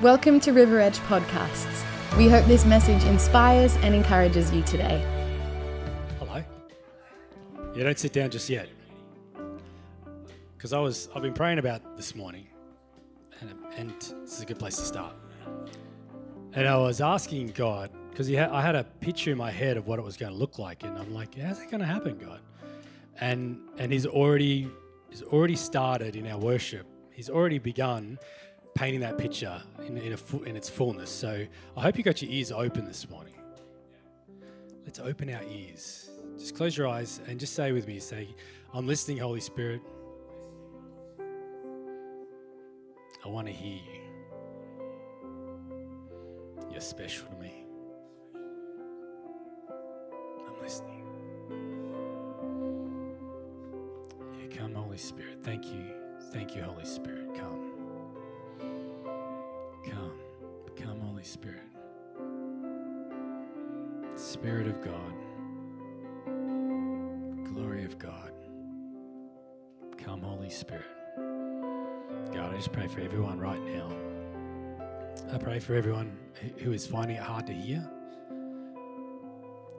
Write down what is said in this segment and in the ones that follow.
Welcome to River Edge Podcasts. We hope this message inspires and encourages you today. Hello. Yeah, don't sit down just yet. Because I was, I've been praying about this morning, and, and this is a good place to start. And I was asking God because ha- I had a picture in my head of what it was going to look like, and I'm like, how's that going to happen, God? And and He's already, He's already started in our worship. He's already begun painting that picture in, in, in its fullness. So I hope you got your ears open this morning. Let's open our ears. Just close your eyes and just say with me, say, I'm listening, Holy Spirit. I want to hear you. You're special to me. I'm listening. Yeah, come, Holy Spirit. Thank you. Thank you, Holy Spirit. Come, Spirit. Spirit of God, glory of God. Come, Holy Spirit. God, I just pray for everyone right now. I pray for everyone who is finding it hard to hear.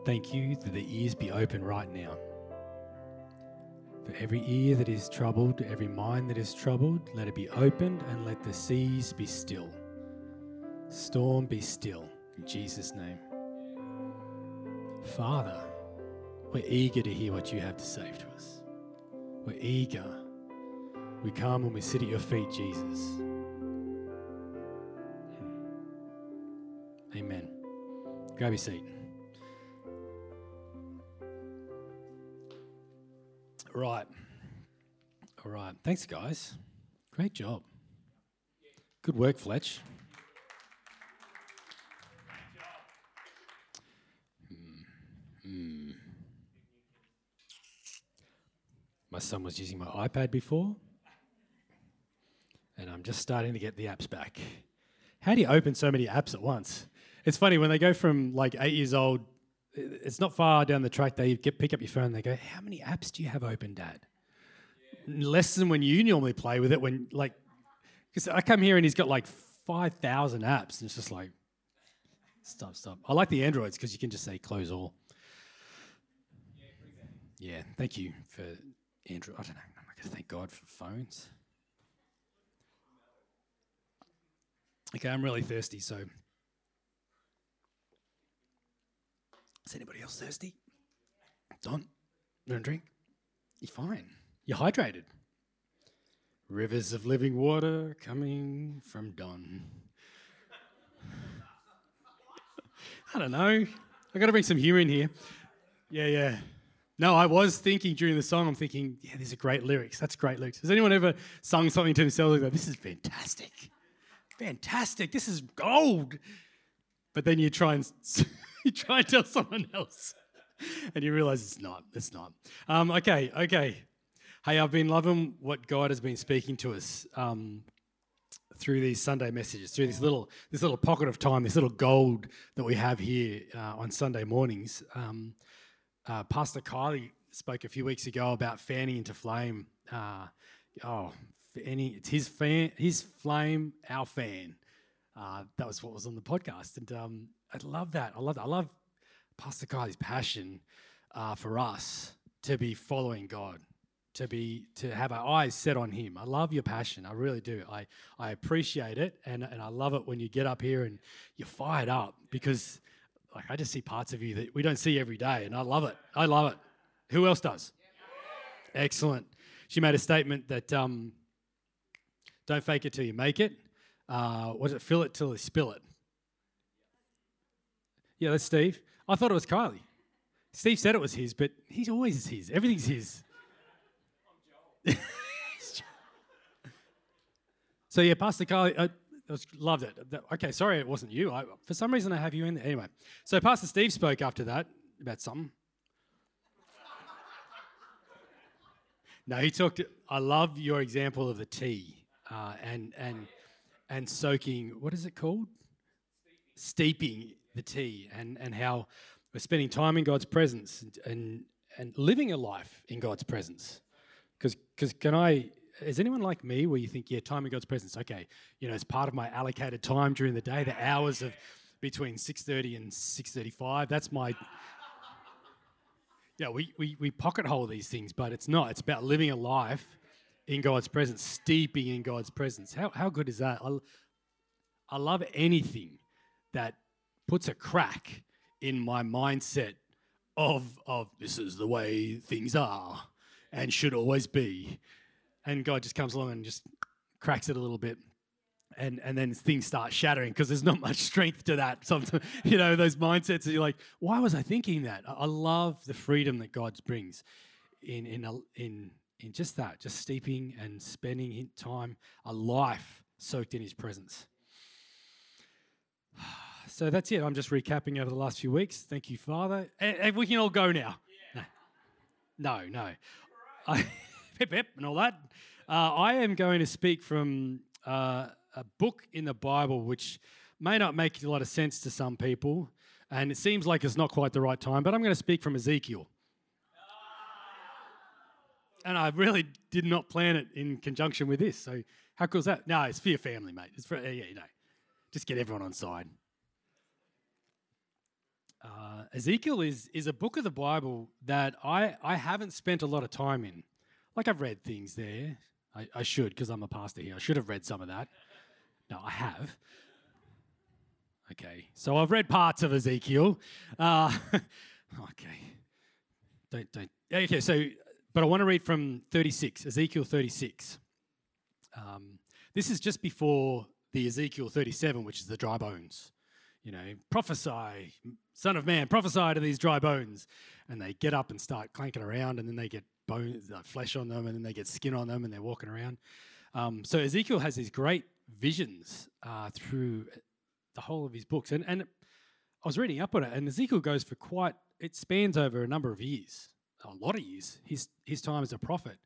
Thank you that the ears be open right now. For every ear that is troubled, every mind that is troubled, let it be opened and let the seas be still. Storm, be still. In Jesus' name. Father, we're eager to hear what you have to say to us. We're eager. We come and we sit at your feet, Jesus. Amen. Grab your seat. Right. All right. Thanks, guys. Great job. Good work, Fletch. Hmm. My son was using my iPad before, and I'm just starting to get the apps back. How do you open so many apps at once? It's funny when they go from like eight years old. It's not far down the track. They get pick up your phone. and They go, "How many apps do you have open, Dad?" Less than when you normally play with it. When like, because I come here and he's got like five thousand apps, and it's just like, stop, stop. I like the Androids because you can just say close all. Yeah, thank you for Andrew. I don't know. I'm going to thank God for phones. Okay, I'm really thirsty, so. Is anybody else thirsty? Don, a drink? You're fine. You're hydrated. Rivers of living water coming from Don. I don't know. I got to bring some humor in here. Yeah, yeah. No, I was thinking during the song, I'm thinking, yeah, these are great lyrics. That's great lyrics. Has anyone ever sung something to themselves like, this is fantastic? Fantastic. This is gold. But then you try and you try and tell someone else, and you realize it's not. It's not. Um, okay, okay. Hey, I've been loving what God has been speaking to us um, through these Sunday messages, through this little this little pocket of time, this little gold that we have here uh, on Sunday mornings. Um, uh, Pastor Kylie spoke a few weeks ago about fanning into flame. Uh, oh, it's his fan, his flame, our fan. Uh, that was what was on the podcast, and um, I love that. I love that. I love Pastor Kylie's passion uh, for us to be following God, to be to have our eyes set on Him. I love your passion. I really do. I I appreciate it, and and I love it when you get up here and you're fired up because like I just see parts of you that we don't see every day, and I love it. I love it. Who else does? Excellent. She made a statement that um, don't fake it till you make it. Uh, was it fill it till you spill it? Yeah, that's Steve. I thought it was Kylie. Steve said it was his, but he's always his. Everything's his. so yeah, Pastor Kylie. Uh, was, loved it. Okay, sorry it wasn't you. I, for some reason, I have you in there. Anyway, so Pastor Steve spoke after that about something. no, he talked. I love your example of the tea uh, and and and soaking. What is it called? Steeping the tea, and and how we're spending time in God's presence and and, and living a life in God's presence. Because because can I is anyone like me where you think, yeah, time in God's presence, okay, you know, it's part of my allocated time during the day, the hours of between 6.30 and 6.35, that's my, yeah, we, we, we pocket hole these things, but it's not. It's about living a life in God's presence, steeping in God's presence. How, how good is that? I, I love anything that puts a crack in my mindset of, of this is the way things are and should always be. And God just comes along and just cracks it a little bit. And, and then things start shattering because there's not much strength to that. Sometimes, you know, those mindsets that you're like, why was I thinking that? I, love the freedom that God brings in, in, a, in, in just that, just steeping and spending time, a life soaked in His presence. So that's it. I'm just recapping over the last few weeks. Thank you, Father. And, we can all go now. Yeah. No, no. I, pip, hip, and all that. Uh, I am going to speak from uh, a book in the Bible which may not make a lot of sense to some people, and it seems like it's not quite the right time, but I'm going to speak from Ezekiel. And I really did not plan it in conjunction with this. So how cool is that? No, it's for your family, mate. It's for yeah, you know, just get everyone on side. Uh, Ezekiel is is a book of the Bible that I I haven't spent a lot of time in. Like I've read things there. I, I should because I'm a pastor here. I should have read some of that. No, I have. Okay, so I've read parts of Ezekiel. Uh, okay, don't don't. Okay, so but I want to read from 36, Ezekiel 36. Um, this is just before the Ezekiel 37, which is the dry bones you know, prophesy, son of man, prophesy to these dry bones. And they get up and start clanking around, and then they get bone, uh, flesh on them, and then they get skin on them, and they're walking around. Um, so Ezekiel has these great visions uh, through the whole of his books. And, and I was reading up on it, and Ezekiel goes for quite, it spans over a number of years, a lot of years. His, his time as a prophet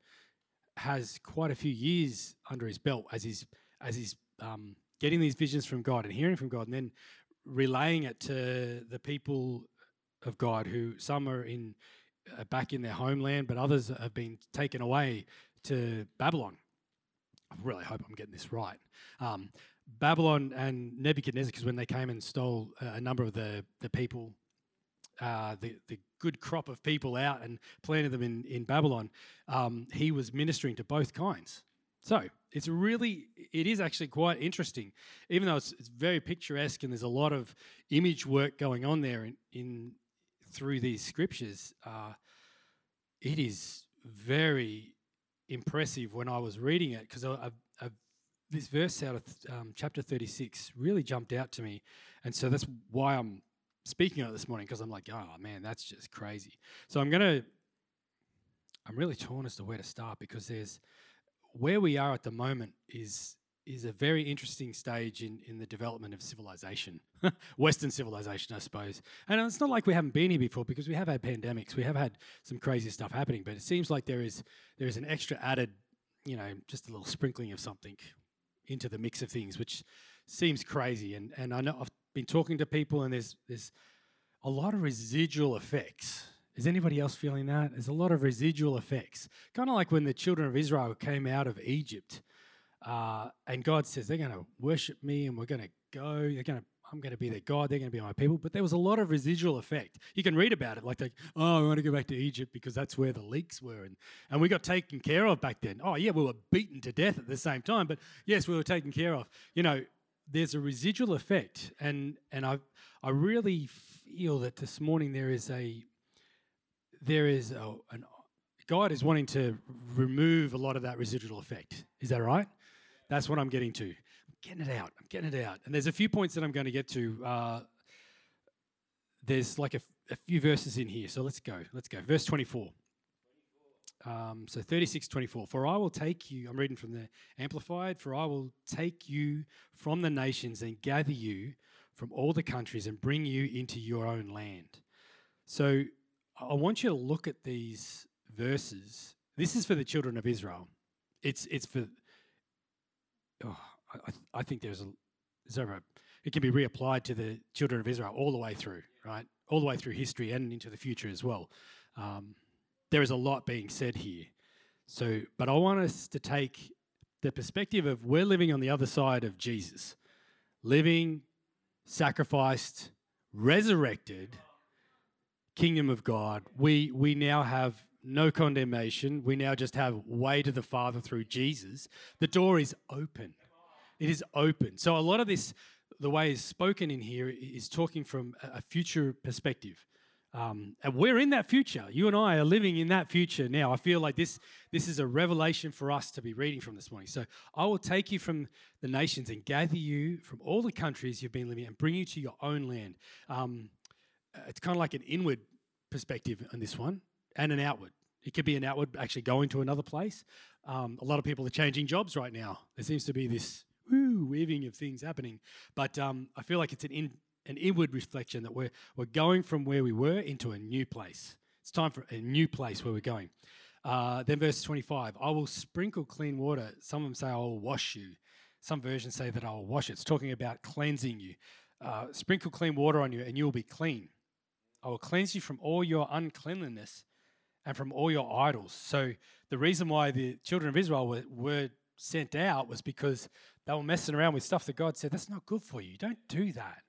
has quite a few years under his belt as he's, as he's um, getting these visions from God and hearing from God, and then relaying it to the people of God who some are in back in their homeland, but others have been taken away to Babylon. I really hope I'm getting this right. Um, Babylon and Nebuchadnezzar, because when they came and stole a number of the the people, uh, the the good crop of people out and planted them in in Babylon, um, he was ministering to both kinds. So it's really, it is actually quite interesting, even though it's, it's very picturesque and there's a lot of image work going on there in, in through these scriptures. Uh, it is very impressive when I was reading it because this verse out of um, chapter 36 really jumped out to me, and so that's why I'm speaking on it this morning because I'm like, oh man, that's just crazy. So I'm gonna, I'm really torn as to where to start because there's where we are at the moment is is a very interesting stage in, in the development of civilization, Western civilization, I suppose. And it's not like we haven't been here before because we have had pandemics, we have had some crazy stuff happening, but it seems like there is there is an extra added, you know, just a little sprinkling of something into the mix of things, which seems crazy. And and I know I've been talking to people, and there's there's a lot of residual effects is anybody else feeling that? There's a lot of residual effects. Kind of like when the children of Israel came out of Egypt, uh, and God says they're going to worship me, and we're going to go. They're going to. I'm going to be their God. They're going to be my people. But there was a lot of residual effect. You can read about it, like, oh, I want to go back to Egypt because that's where the leeks were, and and we got taken care of back then. Oh yeah, we were beaten to death at the same time, but yes, we were taken care of. You know, there's a residual effect, and and I I really feel that this morning there is a there is a, an God is wanting to remove a lot of that residual effect. Is that right? That's what I'm getting to. I'm getting it out. I'm getting it out. And there's a few points that I'm going to get to. Uh, there's like a, a, few verses in here. So let's go. Let's go. Verse 24. Um, so 36, 24. For I will take you, I'm reading from the Amplified, for I will take you from the nations and gather you from all the countries and bring you into your own land. So I want you to look at these verses. This is for the children of Israel. It's it's for. Oh, I, I think there's a there's. A, it can be reapplied to the children of Israel all the way through, right? All the way through history and into the future as well. Um, there is a lot being said here. So, but I want us to take the perspective of we're living on the other side of Jesus, living, sacrificed, resurrected, kingdom of God. We we now have no condemnation. We now just have way to the Father through Jesus. The door is open. It is open. So a lot of this, the way is spoken in here, is talking from a future perspective. Um, and we're in that future. You and I are living in that future now. I feel like this this is a revelation for us to be reading from this morning. So I will take you from the nations and gather you from all the countries you've been living and bring you to your own land. Um, it's kind of like an inward perspective on this one and an outward. It could be an outward, actually going to another place. Um, a lot of people are changing jobs right now. There seems to be this woo, weaving of things happening. But um, I feel like it's an in, an inward reflection that we're, we're going from where we were into a new place. It's time for a new place where we're going. Uh, then verse 25, I will sprinkle clean water. Some of them say, I will wash you. Some versions say that I will wash it. It's talking about cleansing you. Uh, sprinkle clean water on you and you will be clean. I will cleanse you from all your uncleanliness and from all your idols. So the reason why the children of Israel were, were sent out was because they were messing around with stuff that God said, that's not good for you. Don't do that.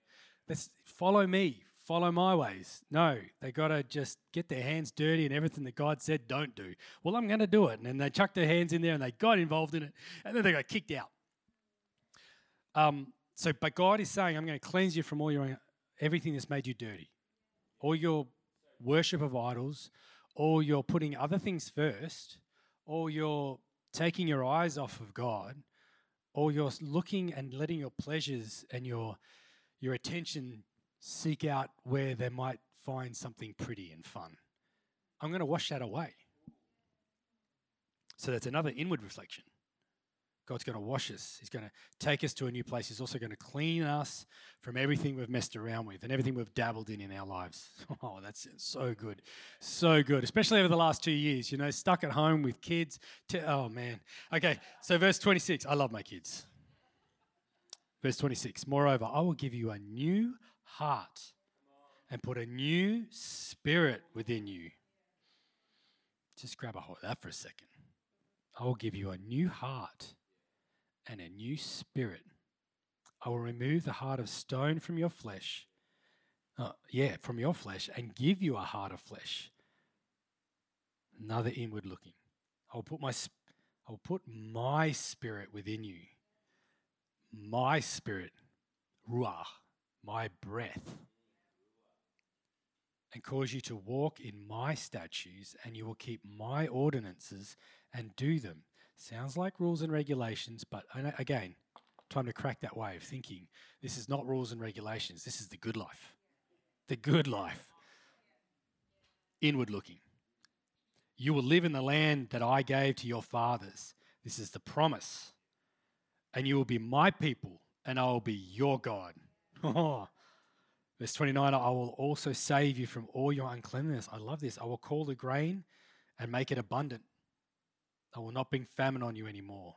Let's follow me, follow my ways. No, they got to just get their hands dirty and everything that God said don't do. Well, I'm going to do it. And then they chucked their hands in there and they got involved in it and then they got kicked out. Um, so, but God is saying, I'm going to cleanse you from all your everything that's made you dirty, all your worship of idols, or you're putting other things first, or you're taking your eyes off of God, or you're looking and letting your pleasures and your your attention seek out where they might find something pretty and fun. I'm going to wash that away. So that's another inward reflection. God's going to wash us. He's going to take us to a new place. He's also going to clean us from everything we've messed around with and everything we've dabbled in in our lives. Oh, that's so good. So good, especially over the last two years, you know, stuck at home with kids. oh, man. Okay, so verse 26. I love my kids. Verse 26 Moreover, I will give you a new heart and put a new spirit within you. Just grab a hold of that for a second. I will give you a new heart and a new spirit. I will remove the heart of stone from your flesh. Uh, yeah, from your flesh, and give you a heart of flesh. Another inward looking. I will put my, I will put my spirit within you my spirit, ruach, my breath, and cause you to walk in my statutes, and you will keep my ordinances and do them. Sounds like rules and regulations, but again, time to crack that way of thinking. This is not rules and regulations, this is the good life. The good life. Inward looking. You will live in the land that I gave to your fathers. This is the promise and you will be my people, and I will be your God. Verse 29 I will also save you from all your uncleanness. I love this. I will call the grain and make it abundant. I will not bring famine on you anymore.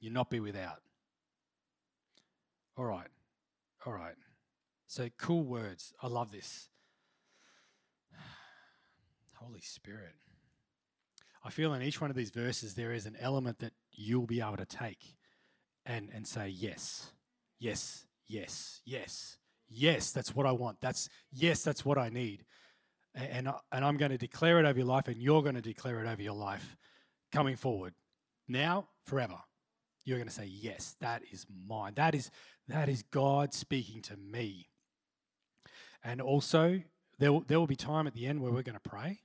You'll not be without. All right. All right. So cool words. I love this. Holy Spirit. I feel in each one of these verses there is an element that you'll be able to take and and say yes, yes, yes, yes, yes. That's what I want. That's yes, that's what I need. And and, and I'm going to declare it over your life, and you're going to declare it over your life, coming forward, now, forever. You're going to say yes. That is mine. That is that is God speaking to me. And also, there will, there will be time at the end where we're going to pray.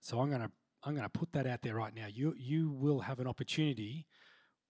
So I'm going to I'm going to put that out there right now. You you will have an opportunity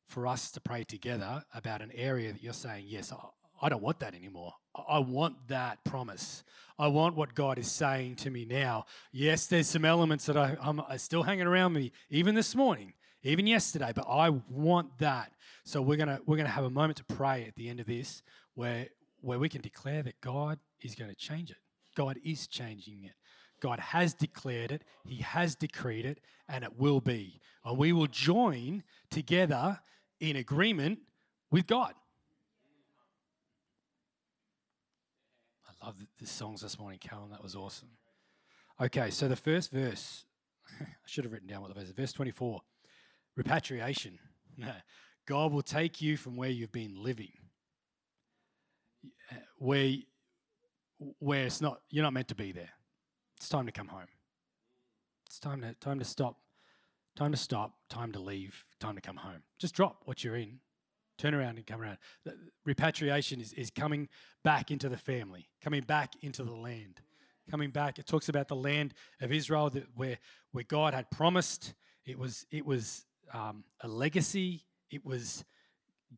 for us to pray together about an area that you're saying, yes, I, don't want that anymore. I want that promise. I want what God is saying to me now. Yes, there's some elements that I, I'm still hanging around me, even this morning, even yesterday, but I want that. So we're gonna we're gonna have a moment to pray at the end of this, where where we can declare that God is going to change it. God is changing it. God has declared it, He has decreed it, and it will be. And we will join together in agreement with God. Love the songs this morning, Callum. That was awesome. Okay, so the first verse, I should have written down what the verse is. Verse 24. repatriation. God will take you from where you've been living, where, where it's not, you're not meant to be there. It's time to come home. It's time to, time to stop, time to stop, time to leave, time to come home. Just drop what you're in, turn around and come around. Repatriation is, is coming back into the family, coming back into the land, coming back. It talks about the land of Israel that where, where God had promised. It was, it was um, a legacy. It was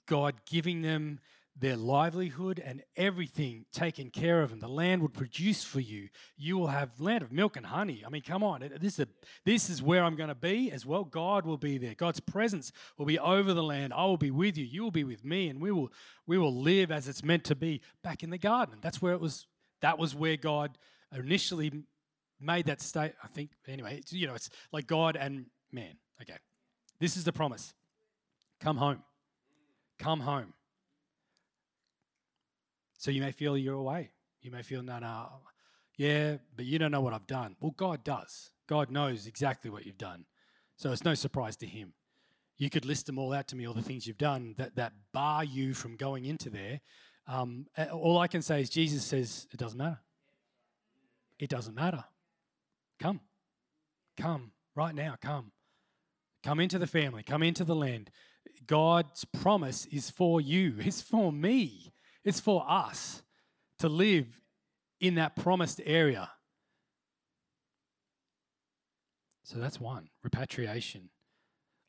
God giving them their livelihood and everything taken care of, and the land would produce for you. You will have land of milk and honey. I mean, come on, this is, a, this is where I'm going to be as well. God will be there. God's presence will be over the land. I will be with you. You will be with me, and we will we will live as it's meant to be back in the garden. That's where it was. That was where God initially made that state. I think anyway. It's, you know, it's like God and man. Okay, this is the promise. Come home. Come home. So you may feel you're away. You may feel, no, no, yeah, but you don't know what I've done. Well, God does. God knows exactly what you've done. So it's no surprise to Him. You could list them all out to me, all the things you've done that, that bar you from going into there. Um, all I can say is Jesus says, it doesn't matter. It doesn't matter. Come. Come right now. Come. Come into the family. Come into the land. God's promise is for you, it's for me. It's for us to live in that promised area. So that's one repatriation.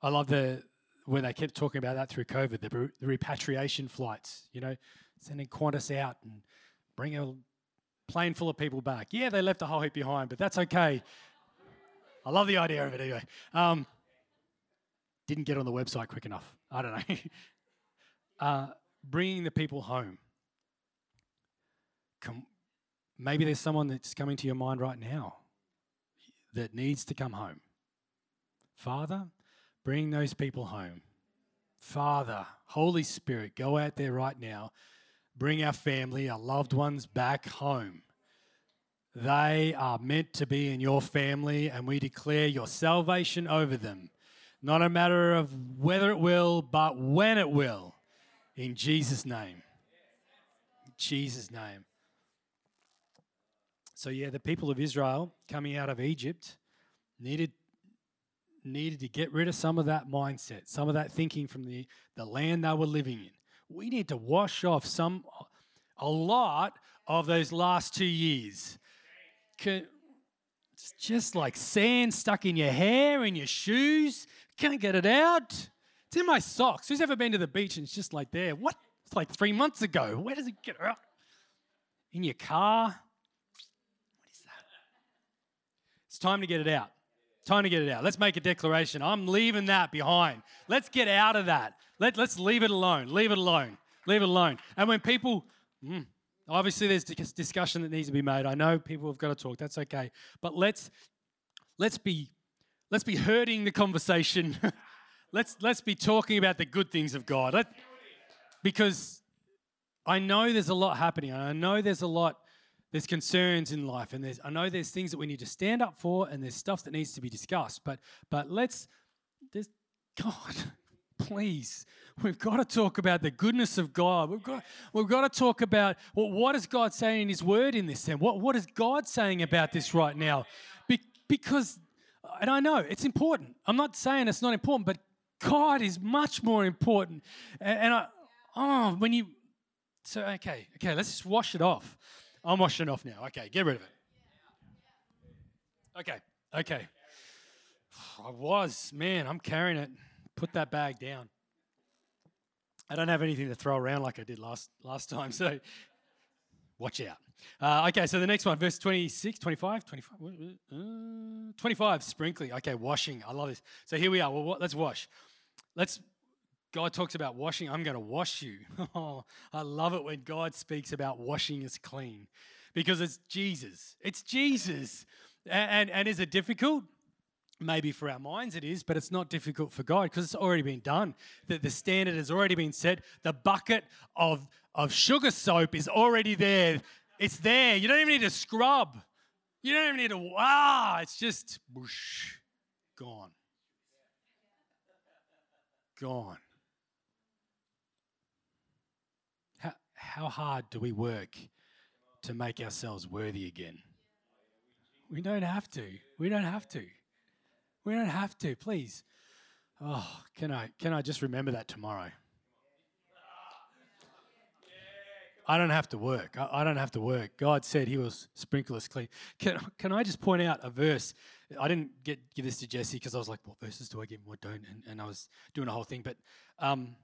I love the when they kept talking about that through COVID, the, the repatriation flights. You know, sending Qantas out and bring a plane full of people back. Yeah, they left a whole heap behind, but that's okay. I love the idea of it anyway. Um, didn't get on the website quick enough. I don't know. uh, bringing the people home. Come, maybe there's someone that's coming to your mind right now that needs to come home. Father, bring those people home. Father, Holy Spirit, go out there right now. Bring our family, our loved ones back home. They are meant to be in your family, and we declare your salvation over them. Not a matter of whether it will, but when it will. In Jesus' name. Jesus' name. So yeah, the people of Israel coming out of Egypt needed needed to get rid of some of that mindset, some of that thinking from the, the land they were living in. We need to wash off some a lot of those last two years. It's just like sand stuck in your hair, in your shoes. Can't get it out. It's in my socks. Who's ever been to the beach and it's just like there? What? It's like three months ago. Where does it get out? In your car. What is that? It's time to get it out. Time to get it out. Let's make a declaration. I'm leaving that behind. Let's get out of that. Let, let's leave it alone. Leave it alone. Leave it alone. And when people, mm, obviously there's discussion that needs to be made. I know people have got to talk. That's okay. But let's let's be let's be hurting the conversation let's let's be talking about the good things of God. Let, because I know there's a lot happening. I know there's a lot there's concerns in life and there's I know there's things that we need to stand up for and there's stuff that needs to be discussed. But but let's there's God, please. We've got to talk about the goodness of God. We've got, we've got to talk about well, what is God saying in His Word in this? And what, what is God saying about this right now? Be, because, and I know it's important. I'm not saying it's not important, but God is much more important. And, and I, oh, when you, so okay, okay, let's just wash it off. I'm washing off now. Okay, get rid of it. Okay, okay. I was, man, I'm carrying it. Put that bag down. I don't have anything to throw around like I did last last time, so watch out. Uh, okay, so the next one, verse 26, 25, 25, uh, 25, sprinkling. Okay, washing. I love this. So here we are. Well, let's wash. Let's God talks about washing. I'm going to wash you. Oh, I love it when God speaks about washing us clean because it's Jesus. It's Jesus. And, and, and is it difficult? Maybe for our minds it is, but it's not difficult for God because it's already been done. The, the standard has already been set. The bucket of, of sugar soap is already there. It's there. You don't even need to scrub. You don't even need to, ah, it's just whoosh, gone. gone. How, hard do we work to make ourselves worthy again? We don't have to. We don't have to. We don't have to. Please. Oh, can I can I just remember that tomorrow? I don't have to work. I, I, don't have to work. God said He will sprinkle us clean. Can, can I just point out a verse? I didn't get give this to Jesse because I was like, what verses do I give what don't? And, and I was doing a whole thing. But um,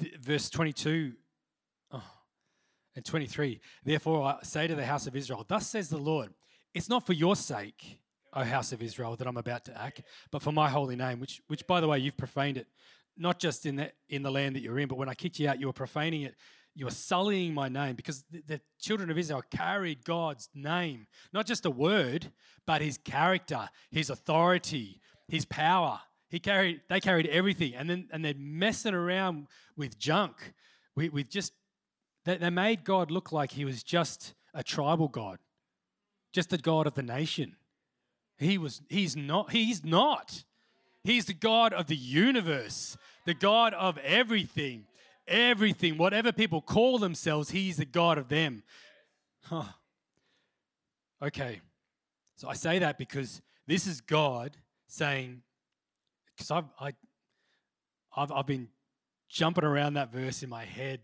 th- verse 22 oh, and 23 Therefore I say to the house of Israel, Thus says the Lord, it's not for your sake, O house of Israel, that I'm about to act, but for my holy name, which, which by the way, you've profaned it, not just in the, in the land that you're in, but when I kicked you out, you were profaning it you were sullying my name because the, the, children of Israel carried God's name, not just a word, but his character, his authority, his power. He carried, they carried everything, and then and they're messing around with junk, with, with just they, they made God look like he was just a tribal god, just the God of the nation. He was, he's not, he's not. He's the God of the universe, the God of everything everything, whatever people call themselves, He's the God of them. Huh. Okay. So I say that because this is God saying, because I've, I, I've, I've been jumping around that verse in my head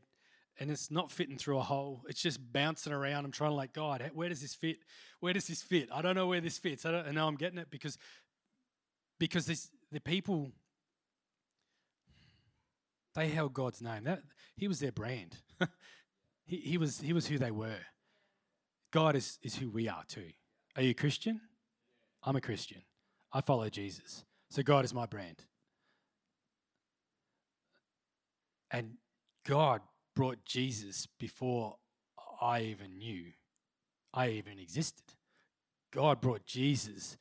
and it's not fitting through a hole. It's just bouncing around. I'm trying to like, God, where does this fit? Where does this fit? I don't know where this fits. I don't, and now I'm getting it because because this, the people they held God's name. That he was their brand. he, he was he was who they were. God is, is who we are too. Are you a Christian? I'm a Christian. I follow Jesus. So God is my brand. And God brought Jesus before I even knew I even existed. God brought Jesus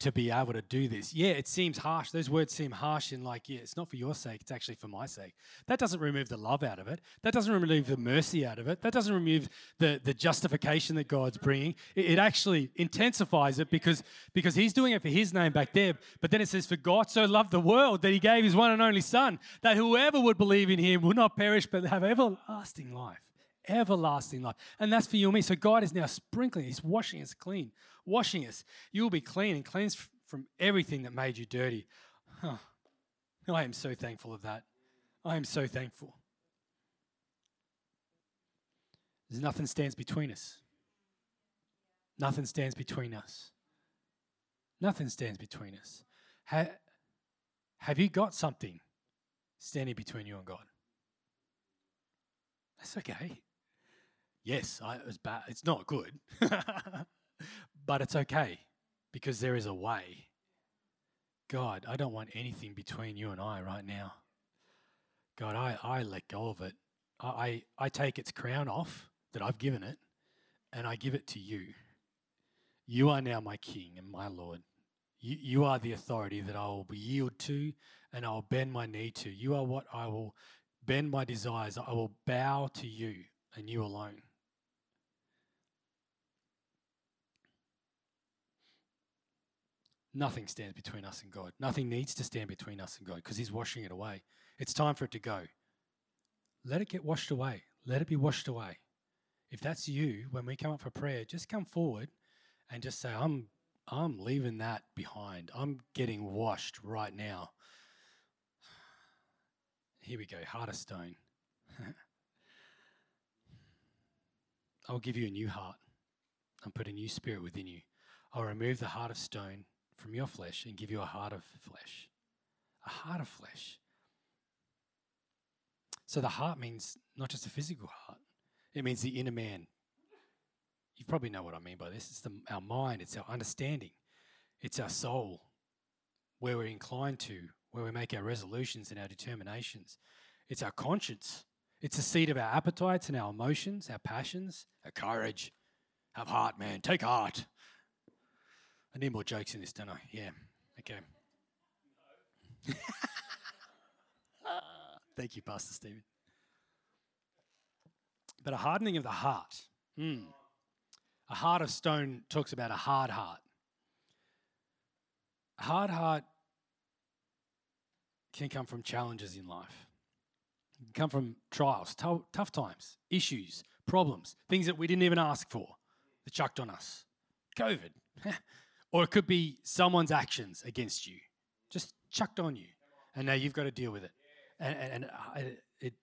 to be able to do this. Yeah, it seems harsh. Those words seem harsh and like, yeah, it's not for your sake, it's actually for my sake. That doesn't remove the love out of it. That doesn't remove the mercy out of it. That doesn't remove the, the justification that God's bringing. It, it actually intensifies it because, because He's doing it for His name back there. But then it says, For God so loved the world that He gave His one and only Son, that whoever would believe in Him would not perish but have everlasting life everlasting life. And that's for you and me. So God is now sprinkling, He's washing us clean washing us. You will be clean and cleansed from everything that made you dirty. Huh. I am so thankful of that. I am so thankful. There's nothing stands between us. Nothing stands between us. Nothing stands between us. Ha- have you got something standing between you and God? That's okay. Yes, I, it was bad. It's not good. But it's okay because there is a way. God, I don't want anything between you and I right now. God, I, I let go of it. I, I, I take its crown off that I've given it and I give it to you. You are now my King and my Lord. You, you are the authority that I will yield to and I will bend my knee to. You are what I will bend my desires. I will bow to you and you alone. Nothing stands between us and God. Nothing needs to stand between us and God because He's washing it away. It's time for it to go. Let it get washed away. Let it be washed away. If that's you, when we come up for prayer, just come forward and just say, I'm, I'm leaving that behind. I'm getting washed right now. Here we go, heart of stone. I'll give you a new heart and put a new spirit within you. I'll remove the heart of stone from your flesh and give you a heart of flesh. A heart of flesh. So the heart means not just a physical heart, it means the inner man. You probably know what I mean by this. It's the, our mind, it's our understanding, it's our soul, where we're inclined to, where we make our resolutions and our determinations. It's our conscience. It's the seat of our appetites and our emotions, our passions, our courage. Have heart, man. Take heart. I need more jokes in this, don't I? Yeah. Okay. Thank you, Pastor Stephen. But a hardening of the heart. Mm. A heart of stone talks about a hard heart. A hard heart can come from challenges in life, it can come from trials, t- tough times, issues, problems, things that we didn't even ask for that chucked on us. COVID. or it could be someone's actions against you, just chucked on you. And now you've got to deal with it. And, and, and uh, it,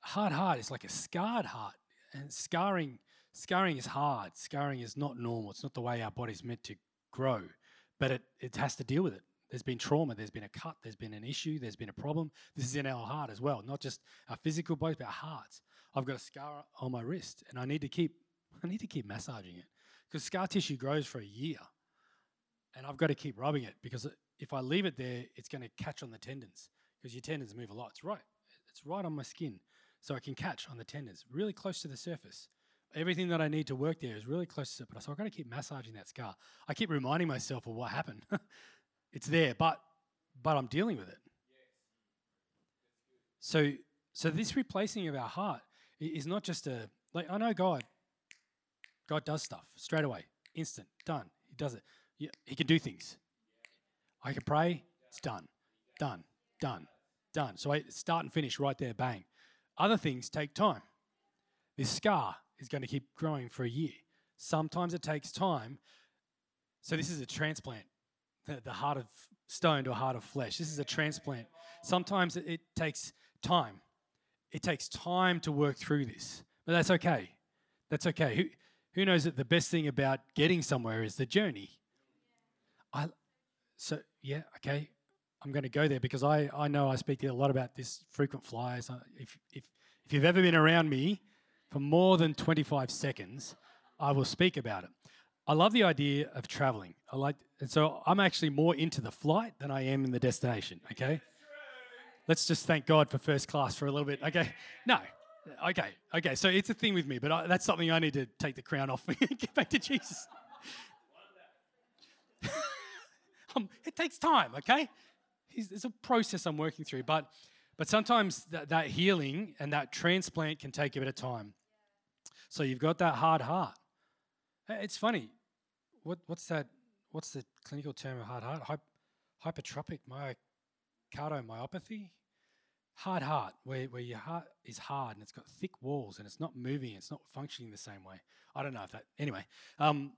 hard heart is like a scarred heart. And scarring, scarring is hard. Scarring is not normal. It's not the way our body's meant to grow. But it, it has to deal with it. There's been trauma, there's been a cut, there's been an issue, there's been a problem. This is in our heart as well, not just our physical bodies, but our hearts. I've got a scar on my wrist, and I need to keep I need to keep massaging it because scar tissue grows for a year, and I've got to keep rubbing it because if I leave it there, it's going to catch on the tendons because your tendons move a lot. It's right, it's right on my skin, so I can catch on the tendons, really close to the surface. Everything that I need to work there is really close to it, but so I've got to keep massaging that scar. I keep reminding myself of what happened. it's there, but but I'm dealing with it. So so this replacing of our heart is not just a like I know God. God does stuff straight away, instant, done. He does it. He can do things. I can pray, it's done, done, done, done. So I start and finish right there, bang. Other things take time. This scar is going to keep growing for a year. Sometimes it takes time. So this is a transplant, the, the heart of stone to a heart of flesh. This is a transplant. Sometimes it, it takes time. It takes time to work through this, but that's okay. That's okay. Who, who knows that the best thing about getting somewhere is the journey? I, so yeah, okay. I'm going to go there because I, I know I speak a lot about this frequent flyers. Uh, if, if, if you've ever been around me for more than 25 seconds, I will speak about it. I love the idea of traveling. I like, and so I'm actually more into the flight than I am in the destination. Okay, let's just thank God for first class for a little bit. Okay, no, okay, okay. So it's a thing with me, but I, that's something I need to take the crown off and get back to Jesus. It takes time. Okay, it's a process I'm working through, but but sometimes that, that healing and that transplant can take a bit of time. So you've got that hard heart. It's funny. What, what's that? What's the clinical term of hard heart? Hy- hypertrophic myocardiomyopathy? hard heart, where, where your heart is hard and it's got thick walls and it's not moving, it's not functioning the same way. I don't know if that, anyway. Um,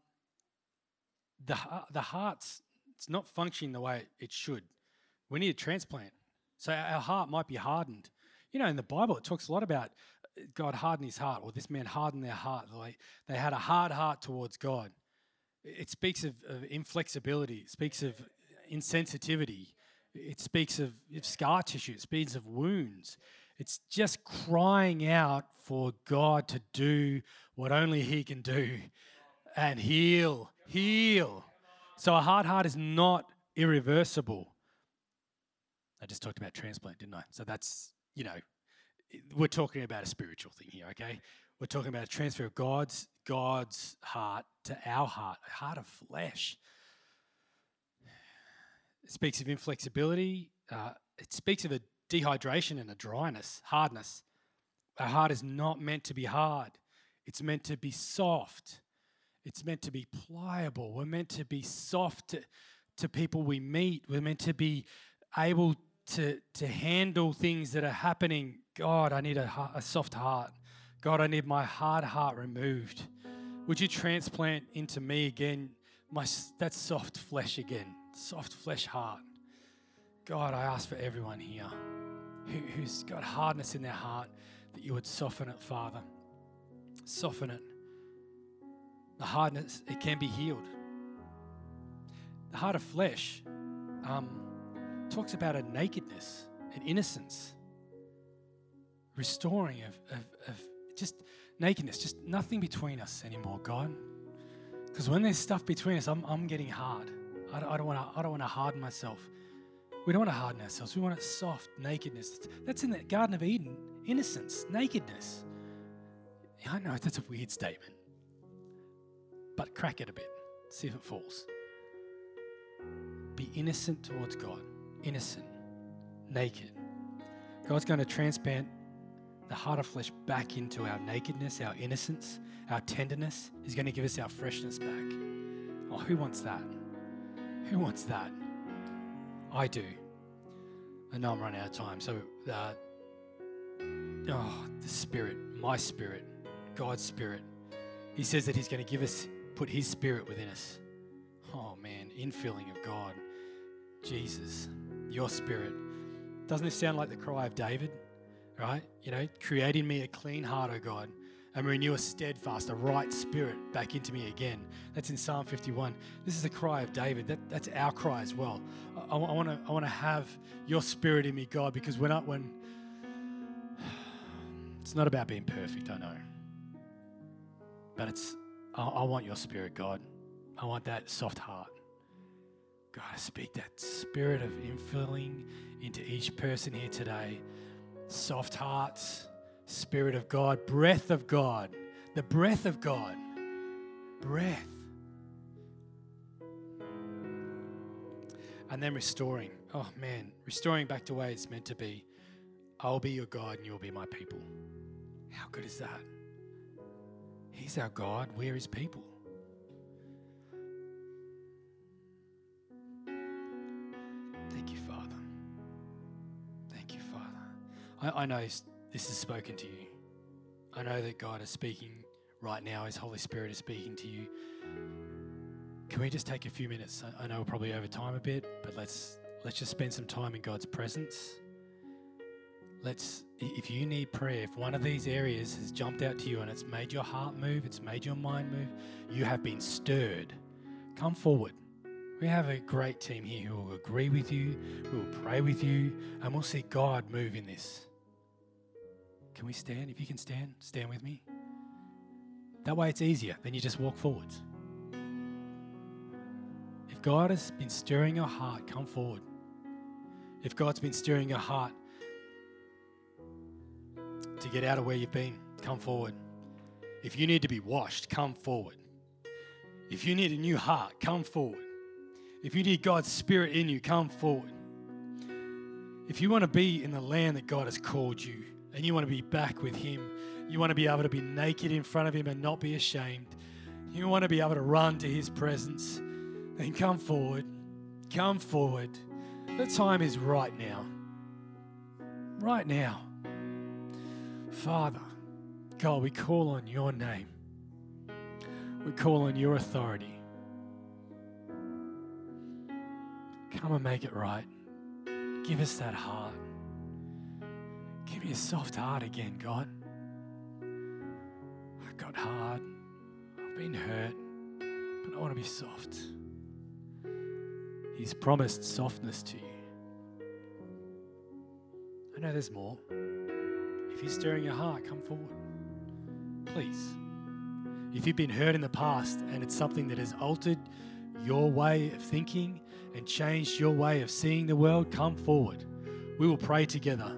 the, the heart's it's not functioning the way it should. We need a transplant. So our heart might be hardened. You know, in the Bible, it talks a lot about uh, God hardened his heart, or this man hardened their heart. Like they had a hard heart towards God. It speaks of, of inflexibility, it speaks of insensitivity, it speaks of, of scar tissue, it speaks of wounds. It's just crying out for God to do what only He can do and heal, heal. So a hard heart is not irreversible. I just talked about transplant, didn't I? So that's, you know, we're talking about a spiritual thing here, okay? We're talking about a transfer of God's God's heart to our heart, a heart of flesh. It speaks of inflexibility. Uh, it speaks of a dehydration and a dryness, hardness. Our heart is not meant to be hard. It's meant to be soft. It's meant to be pliable. We're meant to be soft to, to people we meet. We're meant to be able to, to handle things that are happening. God, I need a, a soft heart. God, I need my hard heart removed. Would you transplant into me again my that soft flesh again? soft flesh heart. God, I ask for everyone here who, who's got hardness in their heart that you would soften it, Father. Soften it. The hardness, it can be healed. The heart of flesh um, talks about a nakedness, an innocence, restoring of, of, of just nakedness, just nothing between us anymore, God. Because when there's stuff between us, I'm, I'm getting hard. I don't, want to. I don't want to harden myself. We don't want to harden ourselves. We want it soft, nakedness. That's in the Garden of Eden. Innocence, nakedness. I know that's a weird statement, but crack it a bit. See if it falls. Be innocent towards God. Innocent, naked. God's going to transplant the heart of flesh back into our nakedness, our innocence, our tenderness. He's going to give us our freshness back. Oh, who wants that? Who wants that? I do. I know I'm running out of time. So, uh, oh, the Spirit, my Spirit, God's Spirit. He says that He's going to give us, put His Spirit within us. Oh man, infilling of God. Jesus, your Spirit. Doesn't this sound like the cry of David? Right? You know, create in me a clean heart, O God, and renew a steadfast, a right spirit back into me again. That's in Psalm 51. This is the cry of David. That, that's our cry as well. I, I want to I want to have your spirit in me, God, because when I, when it's not about being perfect, I know, but it's I, I want your spirit, God. I want that soft heart. God, I speak that spirit of infilling into each person here today. Soft hearts, Spirit of God, breath of God, the breath of God, breath. And then restoring. Oh man, restoring back to where it's meant to be. I'll be your God and you'll be my people. How good is that? He's our God, we're his people. Thank you, Father. Thank you, Father. I, I know this is spoken to you. I know that God is speaking right now. His Holy Spirit is speaking to you. Can we just take a few minutes? I know we're probably over time a bit, but let's let's just spend some time in God's presence. Let's if you need prayer, if one of these areas has jumped out to you and it's made your heart move, it's made your mind move, you have been stirred. Come forward. We have a great team here who will agree with you, we will pray with you, and we'll see God move in this. Can we stand? If you can stand, stand with me. That way it's easier. Then you just walk forwards. If God has been stirring your heart, come forward. If God's been stirring your heart to get out of where you've been, come forward. If you need to be washed, come forward. If you need a new heart, come forward. If you need God's Spirit in you, come forward. If you want to be in the land that God has called you, and you want to be back with Him. You want to be able to be naked in front of Him and not be ashamed. You want to be able to run to His presence. Then come forward. Come forward. The time is right now. Right now. Father, God, we call on your name. We call on your authority. Come and make it right. Give us that heart. Give me a soft heart again, God. I've got hard. I've been hurt, but I want to be soft. He's promised softness to you. I know there's more. If He's stirring your heart, come forward. Please. If you've been hurt in the past and it's something that has altered your way of thinking and changed your way of seeing the world, come forward. We will pray together.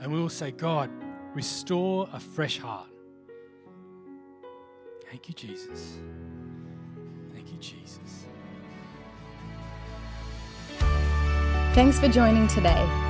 And we will say, God, restore a fresh heart. Thank you, Jesus. Thank you, Jesus. Thanks for joining today.